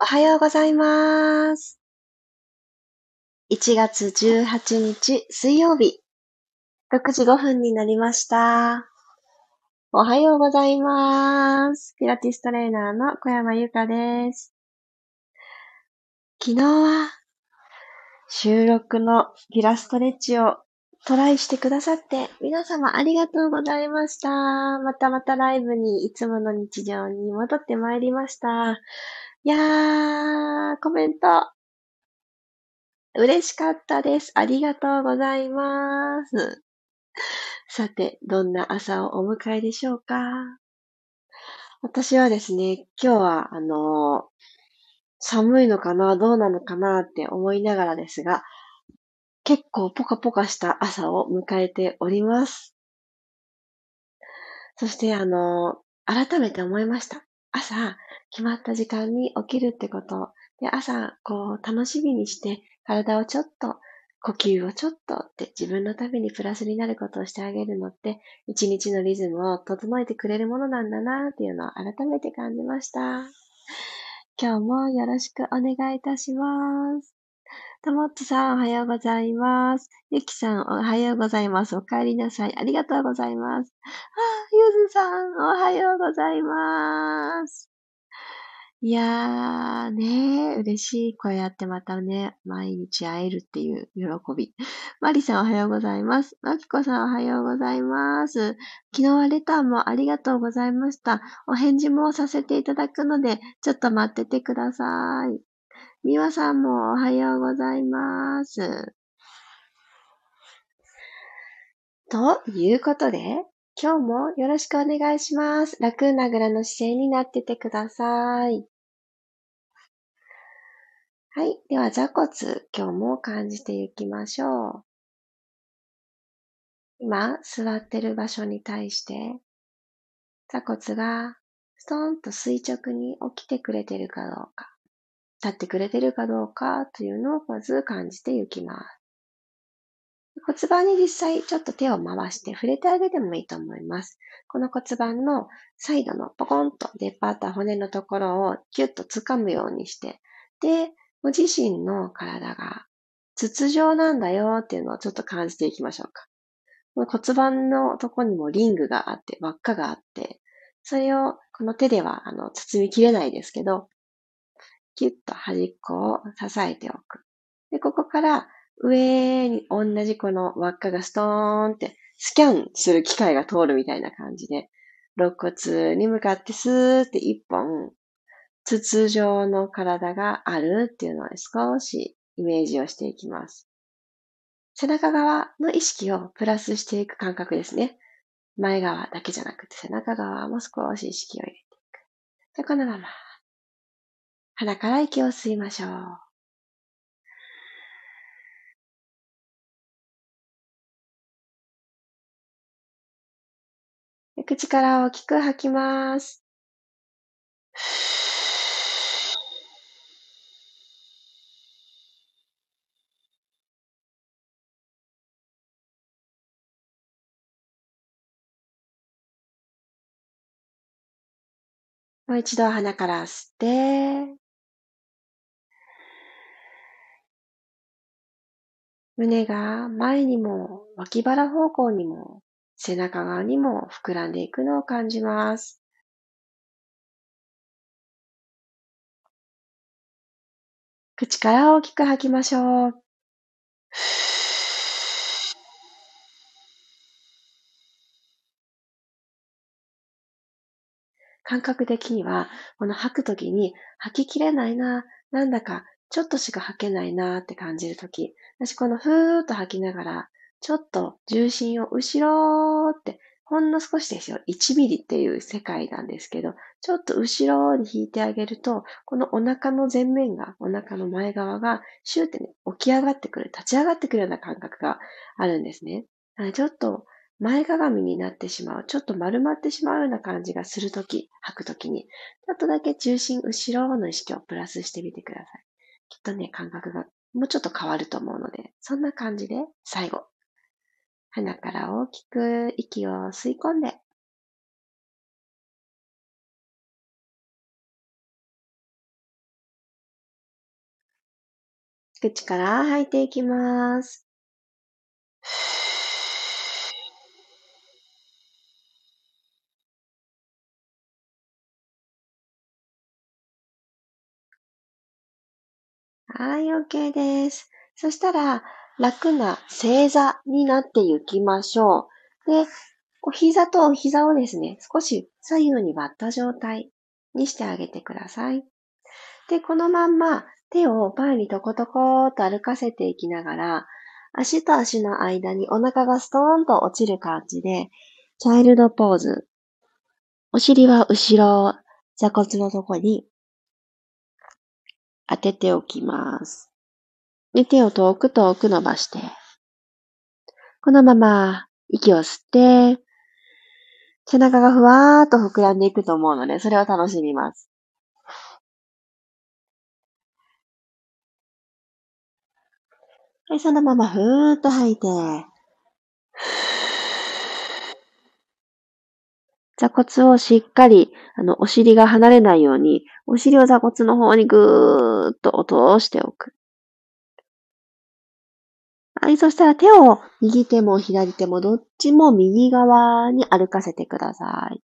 おはようございます。1月18日水曜日、6時5分になりました。おはようございます。ピラティストレーナーの小山由かです。昨日は収録のピラストレッチをトライしてくださって皆様ありがとうございました。またまたライブにいつもの日常に戻ってまいりました。いやー、コメント嬉しかったです。ありがとうございます。さて、どんな朝をお迎えでしょうか？私はですね、今日は、あの寒いのかなどうなのかなって思いながらですが、結構ポカポカした朝を迎えております。そして、あの改めて思いました。朝、決まった時間に起きるってこと。で、朝、こう、楽しみにして、体をちょっと、呼吸をちょっとって自分のためにプラスになることをしてあげるのって、一日のリズムを整えてくれるものなんだなっていうのを改めて感じました。今日もよろしくお願いいたします。ともっとさんおはようございます。ゆきさんおはようございます。お帰りなさい。ありがとうございます。あ、ゆずさんおはようございます。いやーね嬉しい。こうやってまたね、毎日会えるっていう喜び。マリさんおはようございます。マキコさんおはようございます。昨日はレターもありがとうございました。お返事もさせていただくので、ちょっと待っててください。みわさんもおはようございます。ということで、今日もよろしくお願いします。楽なぐらの姿勢になっててください。はい。では、座骨、今日も感じていきましょう。今、座ってる場所に対して、座骨がストーンと垂直に起きてくれてるかどうか、立ってくれてるかどうかというのをまず感じていきます。骨盤に実際ちょっと手を回して触れてあげてもいいと思います。この骨盤のサイドのポコンと出っ張った骨のところをキュッと掴むようにして、で、ご自身の体が筒状なんだよっていうのをちょっと感じていきましょうか。骨盤のとこにもリングがあって、輪っかがあって、それをこの手ではあの包みきれないですけど、キュッと端っこを支えておく。で、ここから上に同じこの輪っかがストーンってスキャンする機械が通るみたいな感じで、肋骨に向かってスーって一本筒状の体があるっていうのを少しイメージをしていきます。背中側の意識をプラスしていく感覚ですね。前側だけじゃなくて背中側も少し意識を入れていく。で、このまま鼻から息を吸いましょう。口から大きく吐きます。もう一度鼻から吸って、胸が前にも脇腹方向にも背中側にも膨らんでいくのを感じます。口から大きく吐きましょう。感覚的には、この吐くときに吐ききれないな、なんだかちょっとしか吐けないなーって感じるとき、私このふーっと吐きながら、ちょっと重心を後ろって、ほんの少しですよ。1ミリっていう世界なんですけど、ちょっと後ろに引いてあげると、このお腹の前面が、お腹の前側が、シューってね、起き上がってくる、立ち上がってくるような感覚があるんですね。ちょっと前かがみになってしまう、ちょっと丸まってしまうような感じがするとき、吐くときに、ちょっとだけ重心後ろの意識をプラスしてみてください。きっとね、感覚がもうちょっと変わると思うので、そんな感じで最後。鼻から大きく息を吸い込んで、口から吐いていきます。はい、OK です。そしたら、楽な正座になっていきましょう。で、お膝とお膝をですね、少し左右に割った状態にしてあげてください。で、このまんま手を前にトコトコと歩かせていきながら、足と足の間にお腹がストーンと落ちる感じで、チャイルドポーズ。お尻は後ろ、座骨のとこに当てておきます。で、手を遠く遠く伸ばして、このまま息を吸って、背中がふわーっと膨らんでいくと思うので、それを楽しみます。はい、そのままふーっと吐いて、座骨をしっかり、あの、お尻が離れないように、お尻を座骨の方にぐーっと落としておく。はい、そしたら手を右手も左手もどっちも右側に歩かせてください。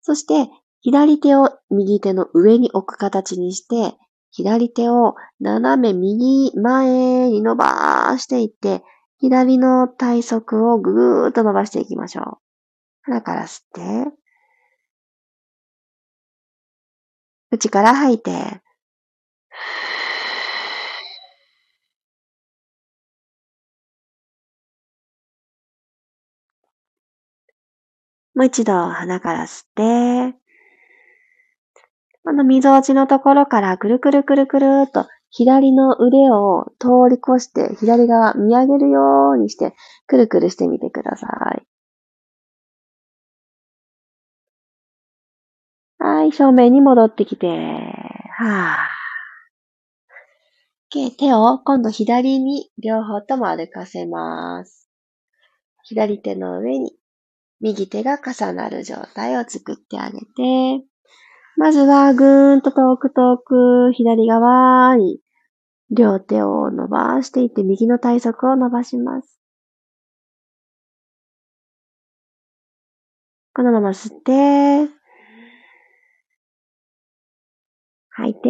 そして、左手を右手の上に置く形にして、左手を斜め右前に伸ばしていって、左の体側をぐーっと伸ばしていきましょう。鼻から吸って、口から吐いて、もう一度鼻から吸って、この溝落ちのところからくるくるくるくるっと左の腕を通り越して左側見上げるようにしてくるくるしてみてください。い、正面に戻ってきて、はぁ。手を今度左に両方とも歩かせます。左手の上に右手が重なる状態を作ってあげて、まずはぐーんと遠く遠く左側に両手を伸ばしていって右の体側を伸ばします。このまま吸って、吐いて、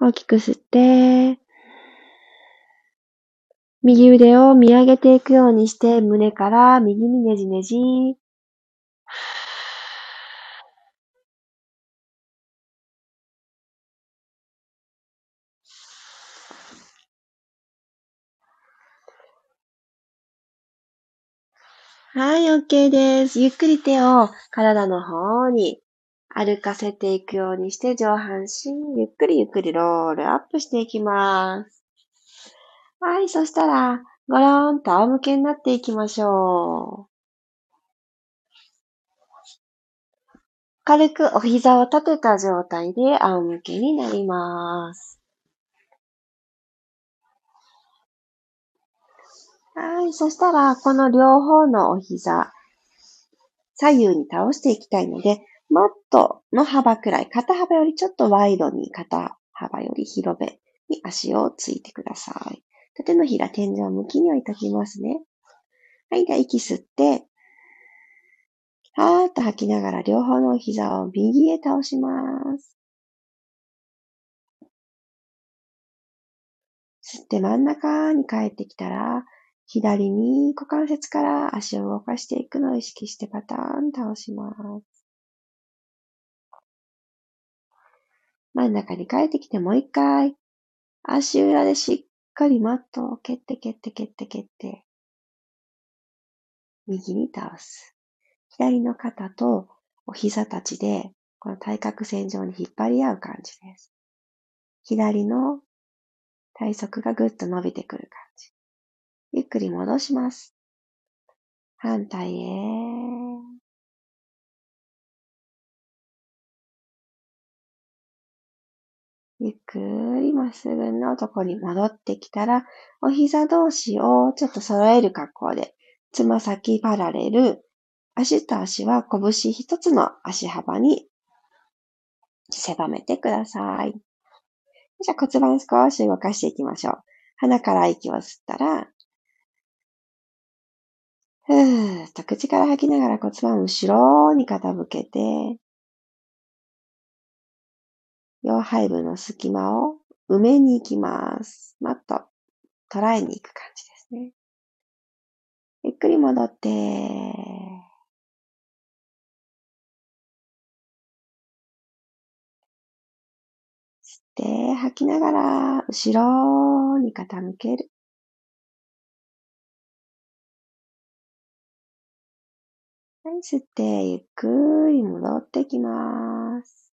大きく吸って、右腕を見上げていくようにして胸から右にねじねじ。はい、OK です。ゆっくり手を体の方に歩かせていくようにして上半身ゆっくりゆっくりロールアップしていきます。はい、そしたらごろーんと仰向けになっていきましょう。軽くお膝を立てた状態で仰向けになります。はい、そしたらこの両方のお膝、左右に倒していきたいので、マットの幅くらい、肩幅よりちょっとワイドに、肩幅より広めに足をついてください。手のひら天井向きに置いときますね。はい、では息吸って、はーっと吐きながら両方のお膝を右へ倒します。吸って真ん中に帰ってきたら、左に股関節から足を動かしていくのを意識してパターン倒します。真ん中に帰ってきてもう一回、足裏でしっかりマットを蹴って蹴って蹴って蹴って、右に倒す。左の肩とお膝たちで、この対角線上に引っ張り合う感じです。左の体側がぐっと伸びてくる感じ。ゆっくり戻します。反対へ。ゆっくりまっすぐのとこに戻ってきたら、お膝同士をちょっと揃える格好で、つま先パラレル、足と足は拳一つの足幅に狭めてください。じゃあ骨盤少し動かしていきましょう。鼻から息を吸ったら、ふーっと口から吐きながら骨盤を後ろに傾けて、両背部の隙間を埋めに行きます。マット、捉えに行く感じですね。ゆっくり戻って、吸って吐きながら後ろに傾ける。はい、吸って、ゆっくり戻ってきます。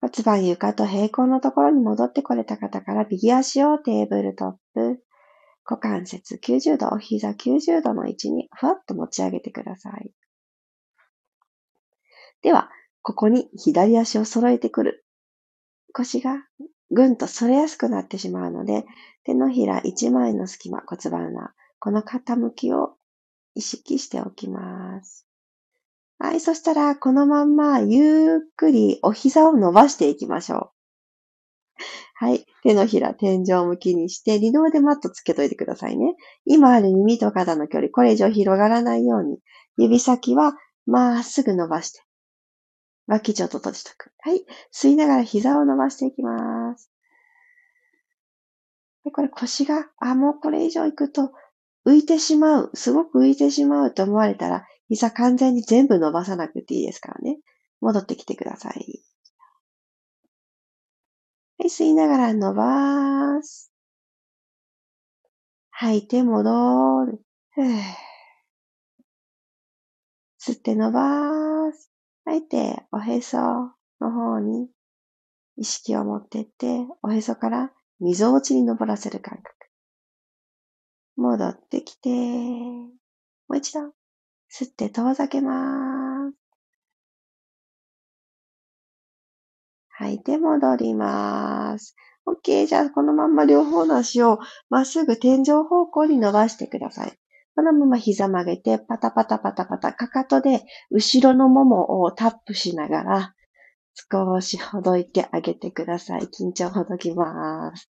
骨盤床と平行のところに戻ってこれた方から、右足をテーブルトップ、股関節90度、お膝90度の位置にふわっと持ち上げてください。では、ここに左足を揃えてくる。腰がぐんと反れやすくなってしまうので、手のひら1枚の隙間、骨盤がこの傾きを意識しておきます。はい。そしたら、このまんま、ゆっくりお膝を伸ばしていきましょう。はい。手のひら、天井向きにして、二の腕マットつけといてくださいね。今ある耳と肩の距離、これ以上広がらないように、指先はまっすぐ伸ばして、脇ちょっと閉じとく。はい。吸いながら膝を伸ばしていきます。で、これ腰が、あ、もうこれ以上行くと、浮いてしまう、すごく浮いてしまうと思われたら、膝完全に全部伸ばさなくていいですからね。戻ってきてください。はい、吸いながら伸ばす。吐いて戻る。吸って伸ばす。吐いて、おへその方に意識を持ってって、おへそから溝落ちに登らせる感覚。戻ってきて、もう一度、吸って遠ざけます。吐いて戻ります。OK。じゃあ、このまま両方の足をまっすぐ天井方向に伸ばしてください。このまま膝曲げて、パタパタパタパタ、かかとで後ろのももをタップしながら、少しほどいてあげてください。緊張ほどきます。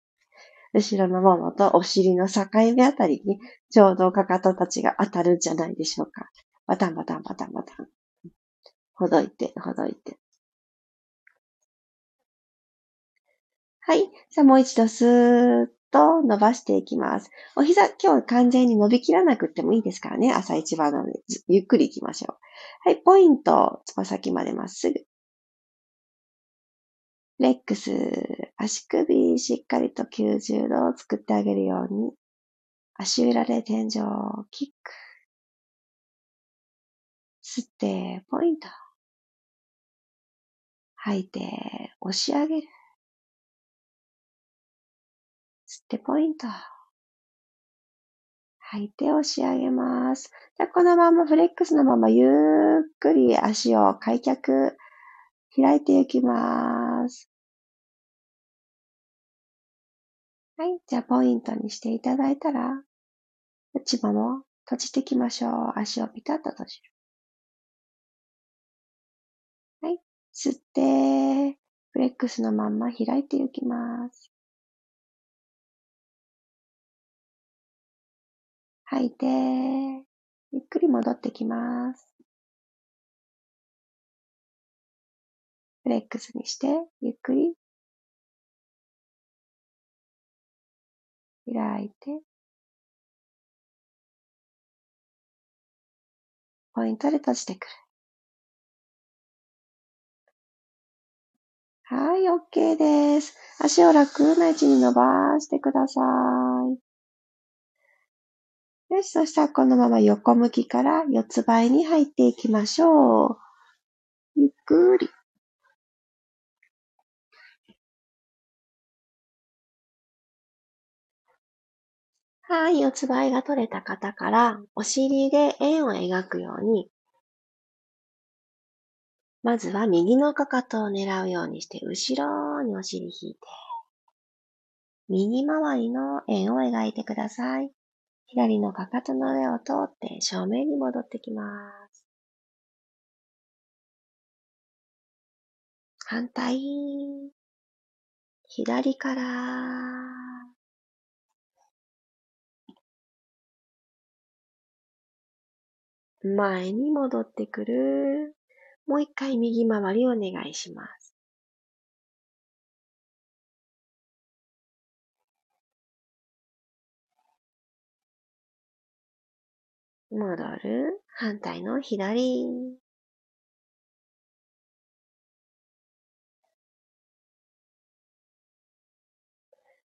後ろのももとお尻の境目あたりに、ちょうどかかとたちが当たるんじゃないでしょうか。バタンバタンバタンバタン。ほどいて、ほどいて。はい。さあ、もう一度スーッと伸ばしていきます。お膝、今日完全に伸びきらなくてもいいですからね。朝一番なので、ゆっくり行きましょう。はい。ポイント、つま先までまっすぐ。レックス、足首しっかりと90度を作ってあげるように、足裏で天井を、キック。吸って、ポイント。吐いて、押し上げる。吸って、ポイント。吐いて押し上げます。じゃこのままフレックスのままゆっくり足を開脚開いていきます。はい。じゃあ、ポイントにしていただいたら、内もも閉じていきましょう。足をピタッと閉じる。はい。吸って、フレックスのまんま開いていきます。吐いて、ゆっくり戻ってきます。フレックスにして、ゆっくり開いて、ポイントで閉じてくる。はい、OK です。足を楽な位置に伸ばしてください。よし、そしたらこのまま横向きから四つ倍に入っていきましょう。ゆっくり。はい、四つ倍が取れた方から、お尻で円を描くように、まずは右のかかとを狙うようにして、後ろにお尻引いて、右回りの円を描いてください。左のかかとの上を通って正面に戻ってきます。反対。左から前に戻ってくる。もう一回右回りお願いします。戻る。反対の左。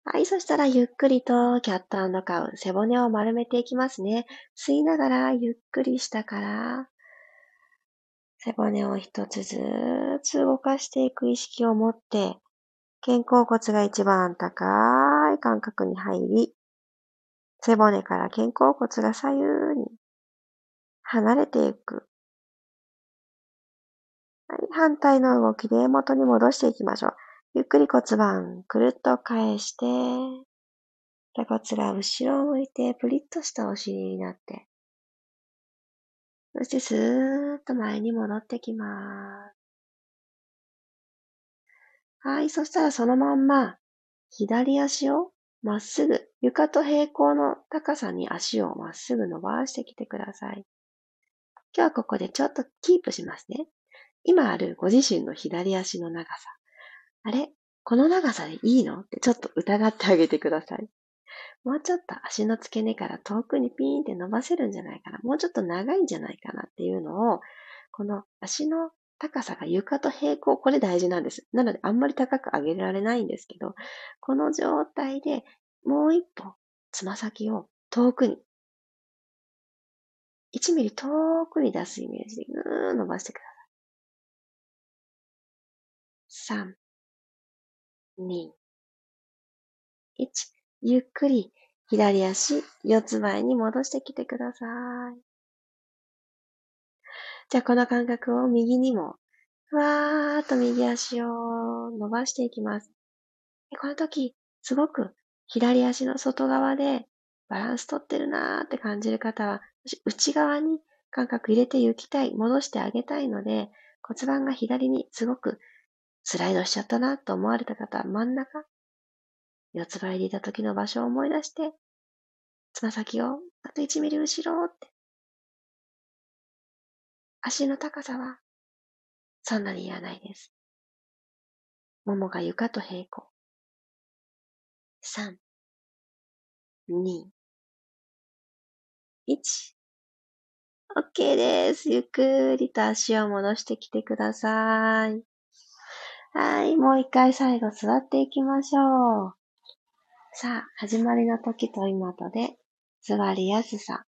はい、そしたらゆっくりとキャットカウン、背骨を丸めていきますね。吸いながらゆっくり下から背骨を一つずつ動かしていく意識を持って、肩甲骨が一番高い感覚に入り、背骨から肩甲骨が左右に離れていく。はい、反対の動きで元に戻していきましょう。ゆっくり骨盤くるっと返して、座骨が後ろを向いてプリッとしたお尻になって、そしてスーッと前に戻ってきます。はい。そしたらそのまんま、左足をまっすぐ、床と平行の高さに足をまっすぐ伸ばしてきてください。今日はここでちょっとキープしますね。今あるご自身の左足の長さ。あれ？この長さでいいの？ってちょっと疑ってあげてください。もうちょっと足の付け根から遠くにピーンって伸ばせるんじゃないかな。もうちょっと長いんじゃないかなっていうのを、この足の高さが床と平行、これ大事なんです。なのであんまり高く上げられないんですけど、この状態でもう一歩、つま先を遠くに、1ミリ遠くに出すイメージでぐー伸ばしてください。3、2、1。ゆっくり左足、四つ前に戻してきてください。じゃあこの感覚を右にも、ふわーっと右足を伸ばしていきます。この時、すごく左足の外側でバランス取ってるなーって感じる方は、内側に感覚入れて行きたい、戻してあげたいので、骨盤が左にすごくスライドしちゃったなと思われた方は真ん中、四つ倍でいた時の場所を思い出して、つま先をあと1ミリ後ろって。足の高さはそんなにいらないです。ももが床と平行。3、2、1。OK です。ゆっくりと足を戻してきてください。はい。もう一回最後座っていきましょう。さあ、始まりの時と今とで、座りやすさ。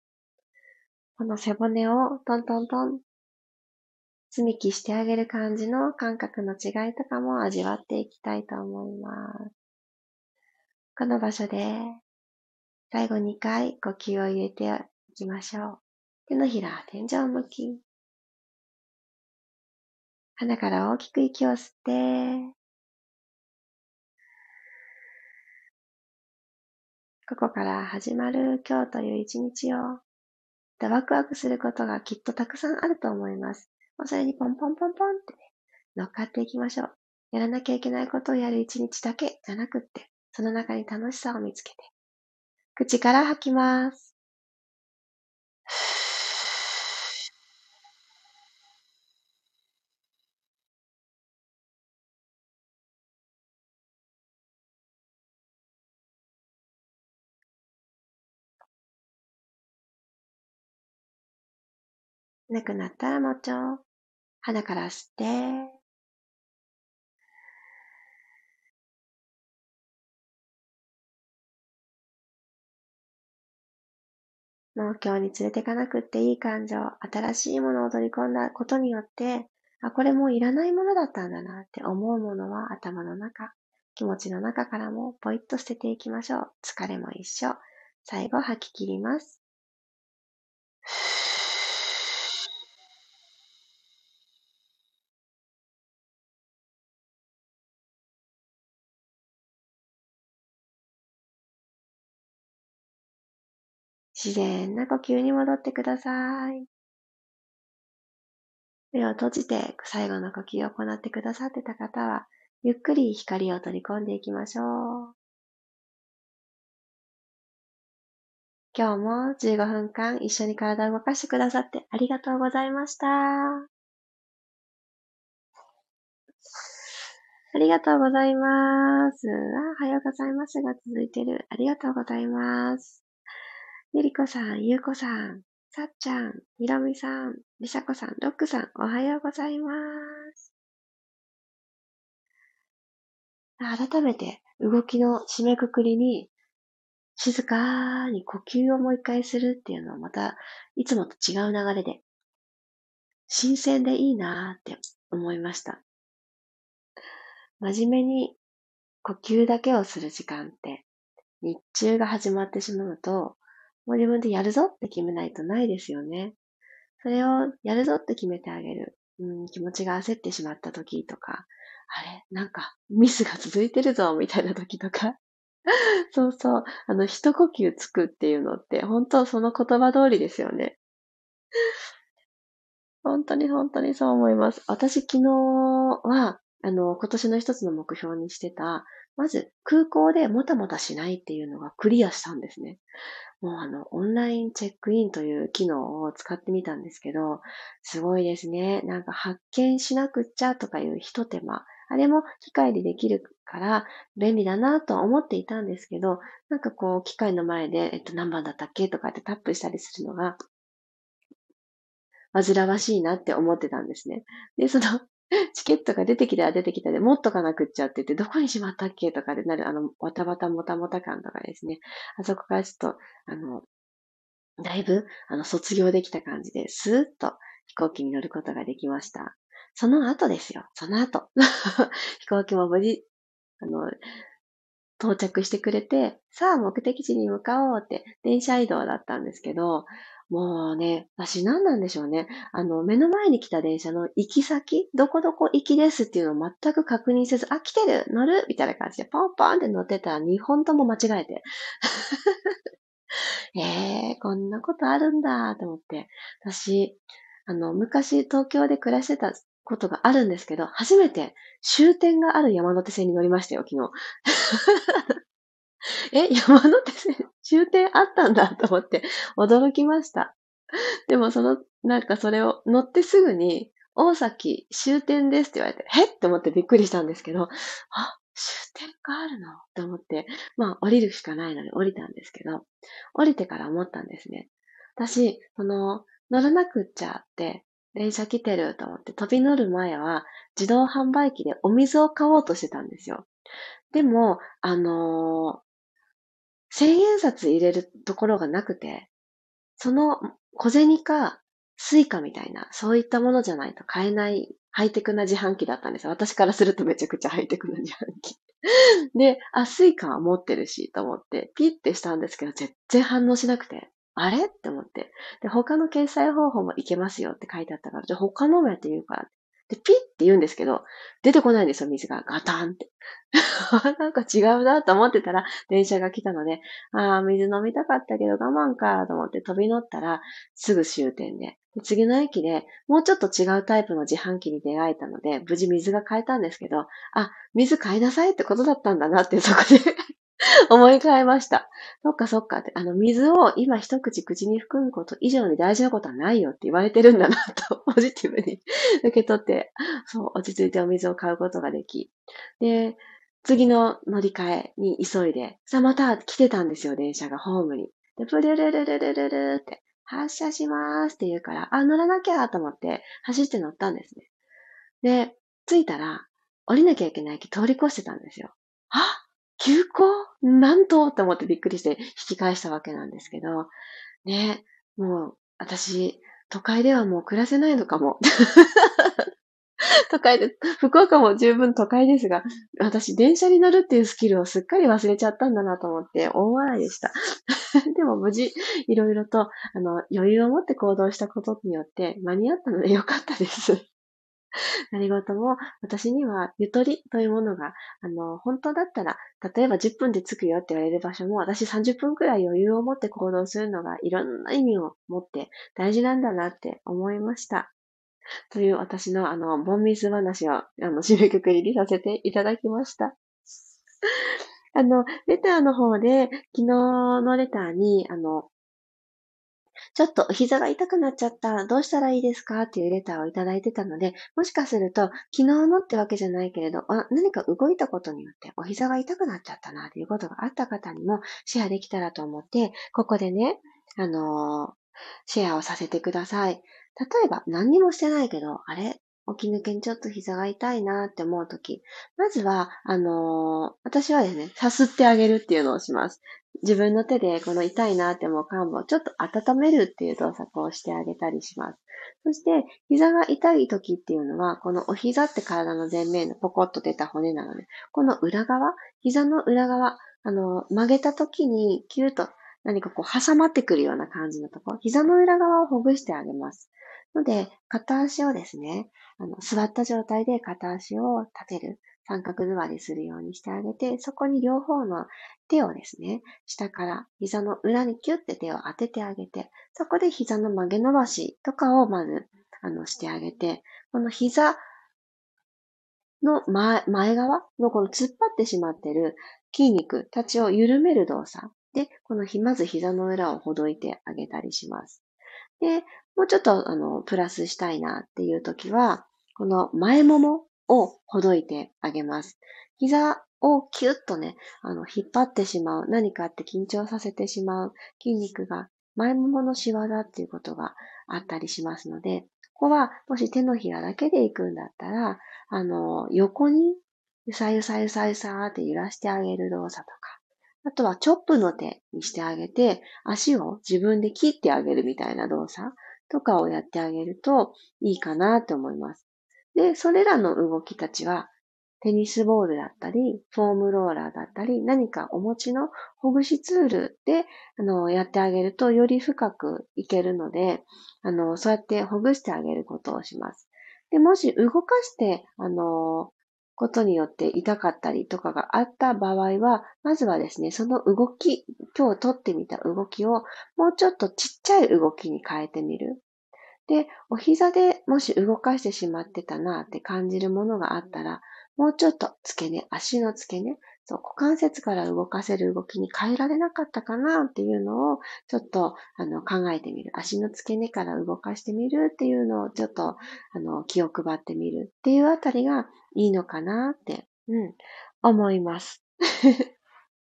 この背骨をトントントン、積み木してあげる感じの感覚の違いとかも味わっていきたいと思います。この場所で、最後2回呼吸を入れていきましょう。手のひら、天井向き。鼻から大きく息を吸って、ここから始まる今日という一日を、ワクワクすることがきっとたくさんあると思います。それにポンポンポンポンってね、乗っかっていきましょう。やらなきゃいけないことをやる一日だけじゃなくって、その中に楽しさを見つけて、口から吐きます。なくなったらもうちょ。鼻から吸って、もう今日に連れてかなくっていい感情、新しいものを取り込んだことによって、あ、これもういらないものだったんだなって思うものは頭の中、気持ちの中からもポイッと捨てていきましょう。疲れも一緒。最後吐き切ります。自然な呼吸に戻ってください。目を閉じて最後の呼吸を行ってくださってた方は、ゆっくり光を取り込んでいきましょう。今日も15分間一緒に体を動かしてくださってありがとうございました。ありがとうございます。あ、おはようございますが続いてる。ありがとうございます。ゆりこさん、ゆうこさん、さっちゃん、ひろみさん、りさこさん、ロックさん、おはようございます。改めて動きの締めくくりに静かに呼吸をもう一回するっていうのはまたいつもと違う流れで新鮮でいいなーって思いました。真面目に呼吸だけをする時間って日中が始まってしまうともう自分でやるぞって決めないとないですよね。それをやるぞって決めてあげる。うん、気持ちが焦ってしまった時とか、あれなんかミスが続いてるぞみたいな時とか。そうそう。あの、一呼吸つくっていうのって、本当その言葉通りですよね。本当に本当にそう思います。私昨日は、あの、今年の一つの目標にしてた、まず空港でもたもたしないっていうのがクリアしたんですね。もうあの、オンラインチェックインという機能を使ってみたんですけど、すごいですね。なんか発見しなくっちゃとかいう一手間。あれも機械でできるから便利だなとは思っていたんですけど、なんかこう、機械の前で、えっと、何番だったっけとかってタップしたりするのが、煩わしいなって思ってたんですね。で、その、チケットが出てきたら出てきたで、持っとかなくっちゃってて、どこにしまったっけとかでなる、あの、わたわたもたもた感とかですね。あそこからちょっと、あの、だいぶ、あの、卒業できた感じで、スーッと飛行機に乗ることができました。その後ですよ。その後。飛行機も無事、あの、到着してくれて、さあ目的地に向かおうって電車移動だったんですけど、もうね、私何なんでしょうね。あの、目の前に来た電車の行き先、どこどこ行きですっていうのを全く確認せず、あ、来てる乗るみたいな感じでポンポンって乗ってたら2本とも間違えて。えー、こんなことあるんだと思って。私、あの、昔東京で暮らしてたことがあるんですけど、初めて終点がある山手線に乗りましたよ、昨日。え、山手線、終点あったんだと思って驚きました。でもその、なんかそれを乗ってすぐに、大崎終点ですって言われて、へって思ってびっくりしたんですけど、あ、終点があるのと思って、まあ降りるしかないので降りたんですけど、降りてから思ったんですね。私、その、乗らなくっちゃって、電車来てると思って飛び乗る前は自動販売機でお水を買おうとしてたんですよ。でも、あの千円札入れるところがなくて、その小銭か Suica みたいな、そういったものじゃないと買えないハイテクな自販機だったんですよ。私からするとめちゃくちゃハイテクな自販機。で、あ、 Suica は持ってるし、と思って、ピッてしたんですけど、全然反応しなくて。あれ？って思って。で、他の決済方法もいけますよって書いてあったから、じゃあ他のもやってみるか。で、ピッって言うんですけど、出てこないんですよ、水が。ガタンって。なんか違うなと思ってたら、電車が来たので、ああ、水飲みたかったけど我慢かと思って飛び乗ったら、すぐ終点で。で次の駅でもうちょっと違うタイプの自販機に出会えたので、無事水が買えたんですけど、あ、水買いなさいってことだったんだなってそこで 思い返ました。そっかそっかって、あの、水を今一口口に含むこと以上に大事なことはないよって言われてるんだなと、ポジティブに 受け取って、そう、落ち着いてお水を買うことができ。で、次の乗り換えに急いで、さまた来てたんですよ、電車がホームに。で、プルルルルルルルって、発車しますって言うから、あ、乗らなきゃと思って走って乗ったんですね。で、着いたら、降りなきゃいけない駅通り越してたんですよ。あ休校なんと？と思ってびっくりして引き返したわけなんですけど、ね、もう私、都会ではもう暮らせないのかも。都会で、福岡も十分都会ですが、私電車に乗るっていうスキルをすっかり忘れちゃったんだなと思って大笑いでした。でも無事、いろいろと、あの、余裕を持って行動したことによって間に合ったのでよかったです。何事も私にはゆとりというものが、あの、本当だったら、例えば10分で着くよって言われる場所も、私30分くらい余裕を持って行動するのがいろんな意味を持って大事なんだなって思いました。という私のあの、ボンミス話をあの、締めくくりにさせていただきました。あの、レターの方で、昨日のレターに、あの、ちょっとお膝が痛くなっちゃった。どうしたらいいですか？っていうレターをいただいてたので、もしかすると、昨日のってわけじゃないけれど、何か動いたことによってお膝が痛くなっちゃったなっていうことがあった方にもシェアできたらと思って、ここでね、あのー、シェアをさせてください。例えば何にもしてないけど、あれ？起き抜けにちょっと膝が痛いなって思うとき、まずは、あのー、私はですね、さすってあげるっていうのをします。自分の手でこの痛いなって思う患部をちょっと温めるっていう動作をしてあげたりします。そして、膝が痛い時っていうのは、このお膝って体の前面のポコッと出た骨なので、この裏側、膝の裏側、あの、曲げた時にキューと何かこう挟まってくるような感じのところ、膝の裏側をほぐしてあげます。ので、片足をですね、あの、座った状態で片足を立てる。三角座りするようにしてあげて、そこに両方の手をですね、下から膝の裏にキュッて手を当ててあげて、そこで膝の曲げ伸ばしとかをまず、あの、してあげて、この膝の前前側のこの突っ張ってしまってる筋肉たちを緩める動作で、このひまず膝の裏をほどいてあげたりします。で、もうちょっと、あの、プラスしたいなっていう時は、この前ももをほどいてあげます。膝をキュッとね、あの、引っ張ってしまう、何かって緊張させてしまう筋肉が前もものシワだっていうことがあったりしますので、ここはもし手のひらだけで行くんだったら、あの、横にゆさゆさゆさゆさって揺らしてあげる動作とか、あとはチョップの手にしてあげて、足を自分で切ってあげるみたいな動作とかをやってあげるといいかなと思います。で、それらの動きたちは、テニスボールだったり、フォームローラーだったり、何かお持ちのほぐしツールで、あの、やってあげるとより深くいけるので、あの、そうやってほぐしてあげることをします。で、もし動かして、あの、ことによって痛かったりとかがあった場合は、まずはですね、その動き、今日取ってみた動きをもうちょっとちっちゃい動きに変えてみる。で、お膝でもし動かしてしまってたなって感じるものがあったら、もうちょっと付け根、足の付け根、そう、股関節から動かせる動きに変えられなかったかなっていうのを、ちょっと、あの、考えてみる。足の付け根から動かしてみるっていうのを、ちょっと、あの、気を配ってみるっていうあたりがいいのかなって、うん、思います。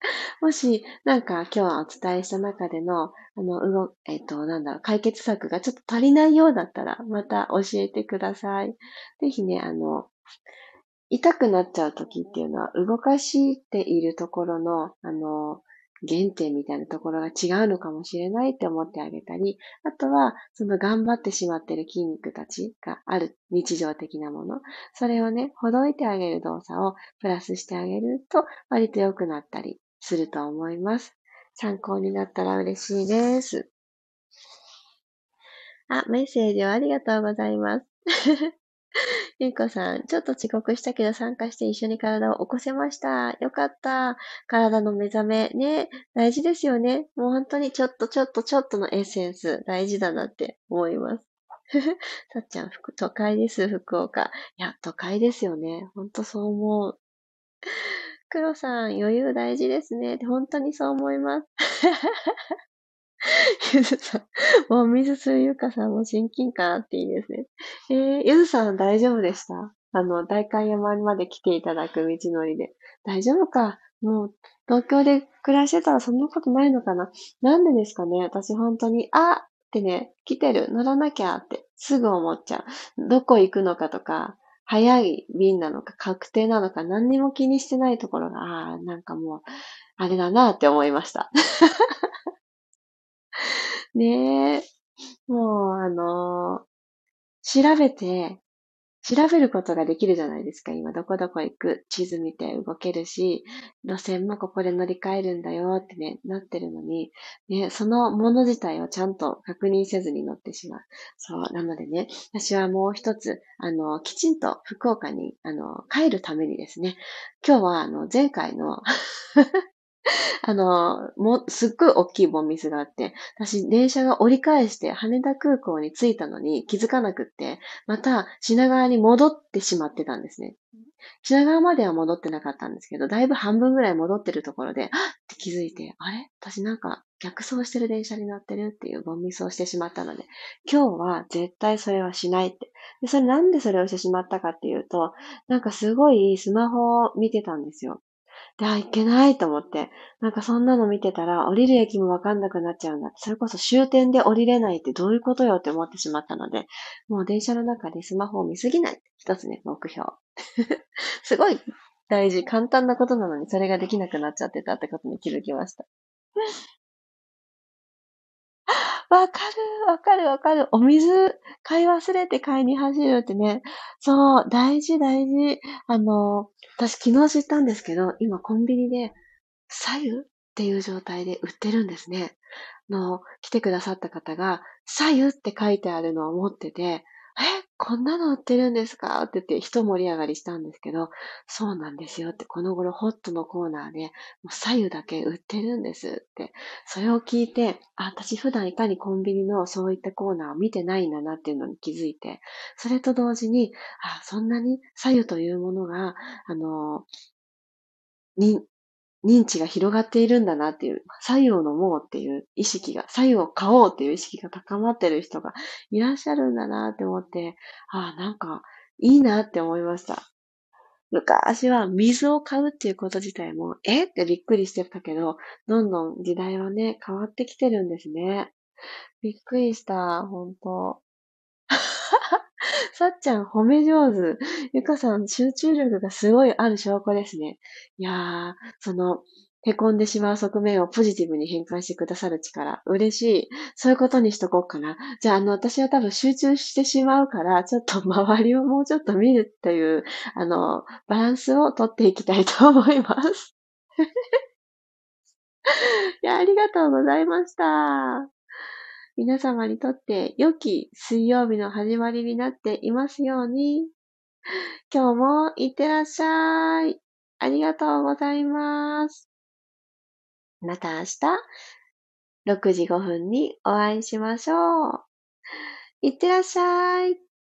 もし、なんか今日お伝えした中での、あの、動、えっ、と、なんだろう、解決策がちょっと足りないようだったら、また教えてください。ぜひね、あの、痛くなっちゃう時っていうのは動かしているところの、あの、原点みたいなところが違うのかもしれないって思ってあげたり、あとは、その頑張ってしまってる筋肉たちがある日常的なもの、それをね、ほどいてあげる動作をプラスしてあげると、割と良くなったりすると思います。参考になったら嬉しいです。あ、メッセージをありがとうございます。ゆいこさん、ちょっと遅刻したけど参加して一緒に体を起こせました。よかった。体の目覚め。ね、大事ですよね。もう本当にちょっとちょっとちょっとのエッセンス、大事だなって思います。さっちゃん、都会です、福岡。いや、都会ですよね。ほんとそう思う。黒さん、余裕大事ですね。本当にそう思います。ゆずさん、もう水すゆかさんも親近感あっていいですね。えー、ゆずさん大丈夫でした？あの、代官山まで来ていただく道のりで。大丈夫か？もう、東京で暮らしてたらそんなことないのかな？なんでですかね？私本当に、あってね、来てる、乗らなきゃってすぐ思っちゃう。どこ行くのかとか、早い便なのか確定なのか何にも気にしてないところが、ああ、なんかもう、あれだなって思いました。ねえ。もう、あのー、調べて、調べることができるじゃないですか。今、どこどこ行く、地図見て動けるし、路線もここで乗り換えるんだよってね、なってるのに、ね、そのもの自体をちゃんと確認せずに乗ってしまう。そう、なのでね、私はもう一つ、あの、きちんと福岡に、あの、帰るためにですね、今日は、あの、前回の あの、も、すっごい大きいボンミスがあって、私、電車が折り返して羽田空港に着いたのに気づかなくって、また品川に戻ってしまってたんですね。品川までは戻ってなかったんですけど、だいぶ半分ぐらい戻ってるところで、はっって気づいて、あれ？私なんか逆走してる電車に乗ってるっていうボンミスをしてしまったので、今日は絶対それはしないって。で、それなんでそれをしてしまったかっていうと、なんかすごいスマホを見てたんですよ。で、あ、いけないと思って。なんかそんなの見てたら、降りる駅もわかんなくなっちゃうんだ。それこそ終点で降りれないってどういうことよって思ってしまったので、もう電車の中でスマホを見すぎない。一つね、目標。すごい大事、簡単なことなのにそれができなくなっちゃってたってことに気づきました。わかる、わかる、わかる。お水買い忘れて買いに走るってね。そう、大事、大事。あの、私昨日知ったんですけど、今コンビニで、左右っていう状態で売ってるんですね。の、来てくださった方が、左右って書いてあるのを持ってて、こんなの売ってるんですか？って言って一盛り上がりしたんですけど、そうなんですよ。って、この頃ホットのコーナーで、もう左右だけ売ってるんです。って、それを聞いて、あ、私普段いかにコンビニのそういったコーナーを見てないんだなっていうのに気づいて、それと同時に、あ、そんなに左右というものが、あの、に、認知が広がっているんだなっていう、左右を飲もうっていう意識が、左右を買おうっていう意識が高まってる人がいらっしゃるんだなって思って、ああ、なんかいいなって思いました。昔は水を買うっていうこと自体も、えってびっくりしてたけど、どんどん時代はね、変わってきてるんですね。びっくりした、ほんと。さっちゃん褒め上手。ゆかさん集中力がすごいある証拠ですね。いやー、その、へこんでしまう側面をポジティブに変換してくださる力。嬉しい。そういうことにしとこうかな。じゃあ、あの、私は多分集中してしまうから、ちょっと周りをもうちょっと見るっていう、あの、バランスをとっていきたいと思います。いや、ありがとうございました。皆様にとって良き水曜日の始まりになっていますように。今日もいってらっしゃい。ありがとうございます。また明日、6時5分にお会いしましょう。いってらっしゃい。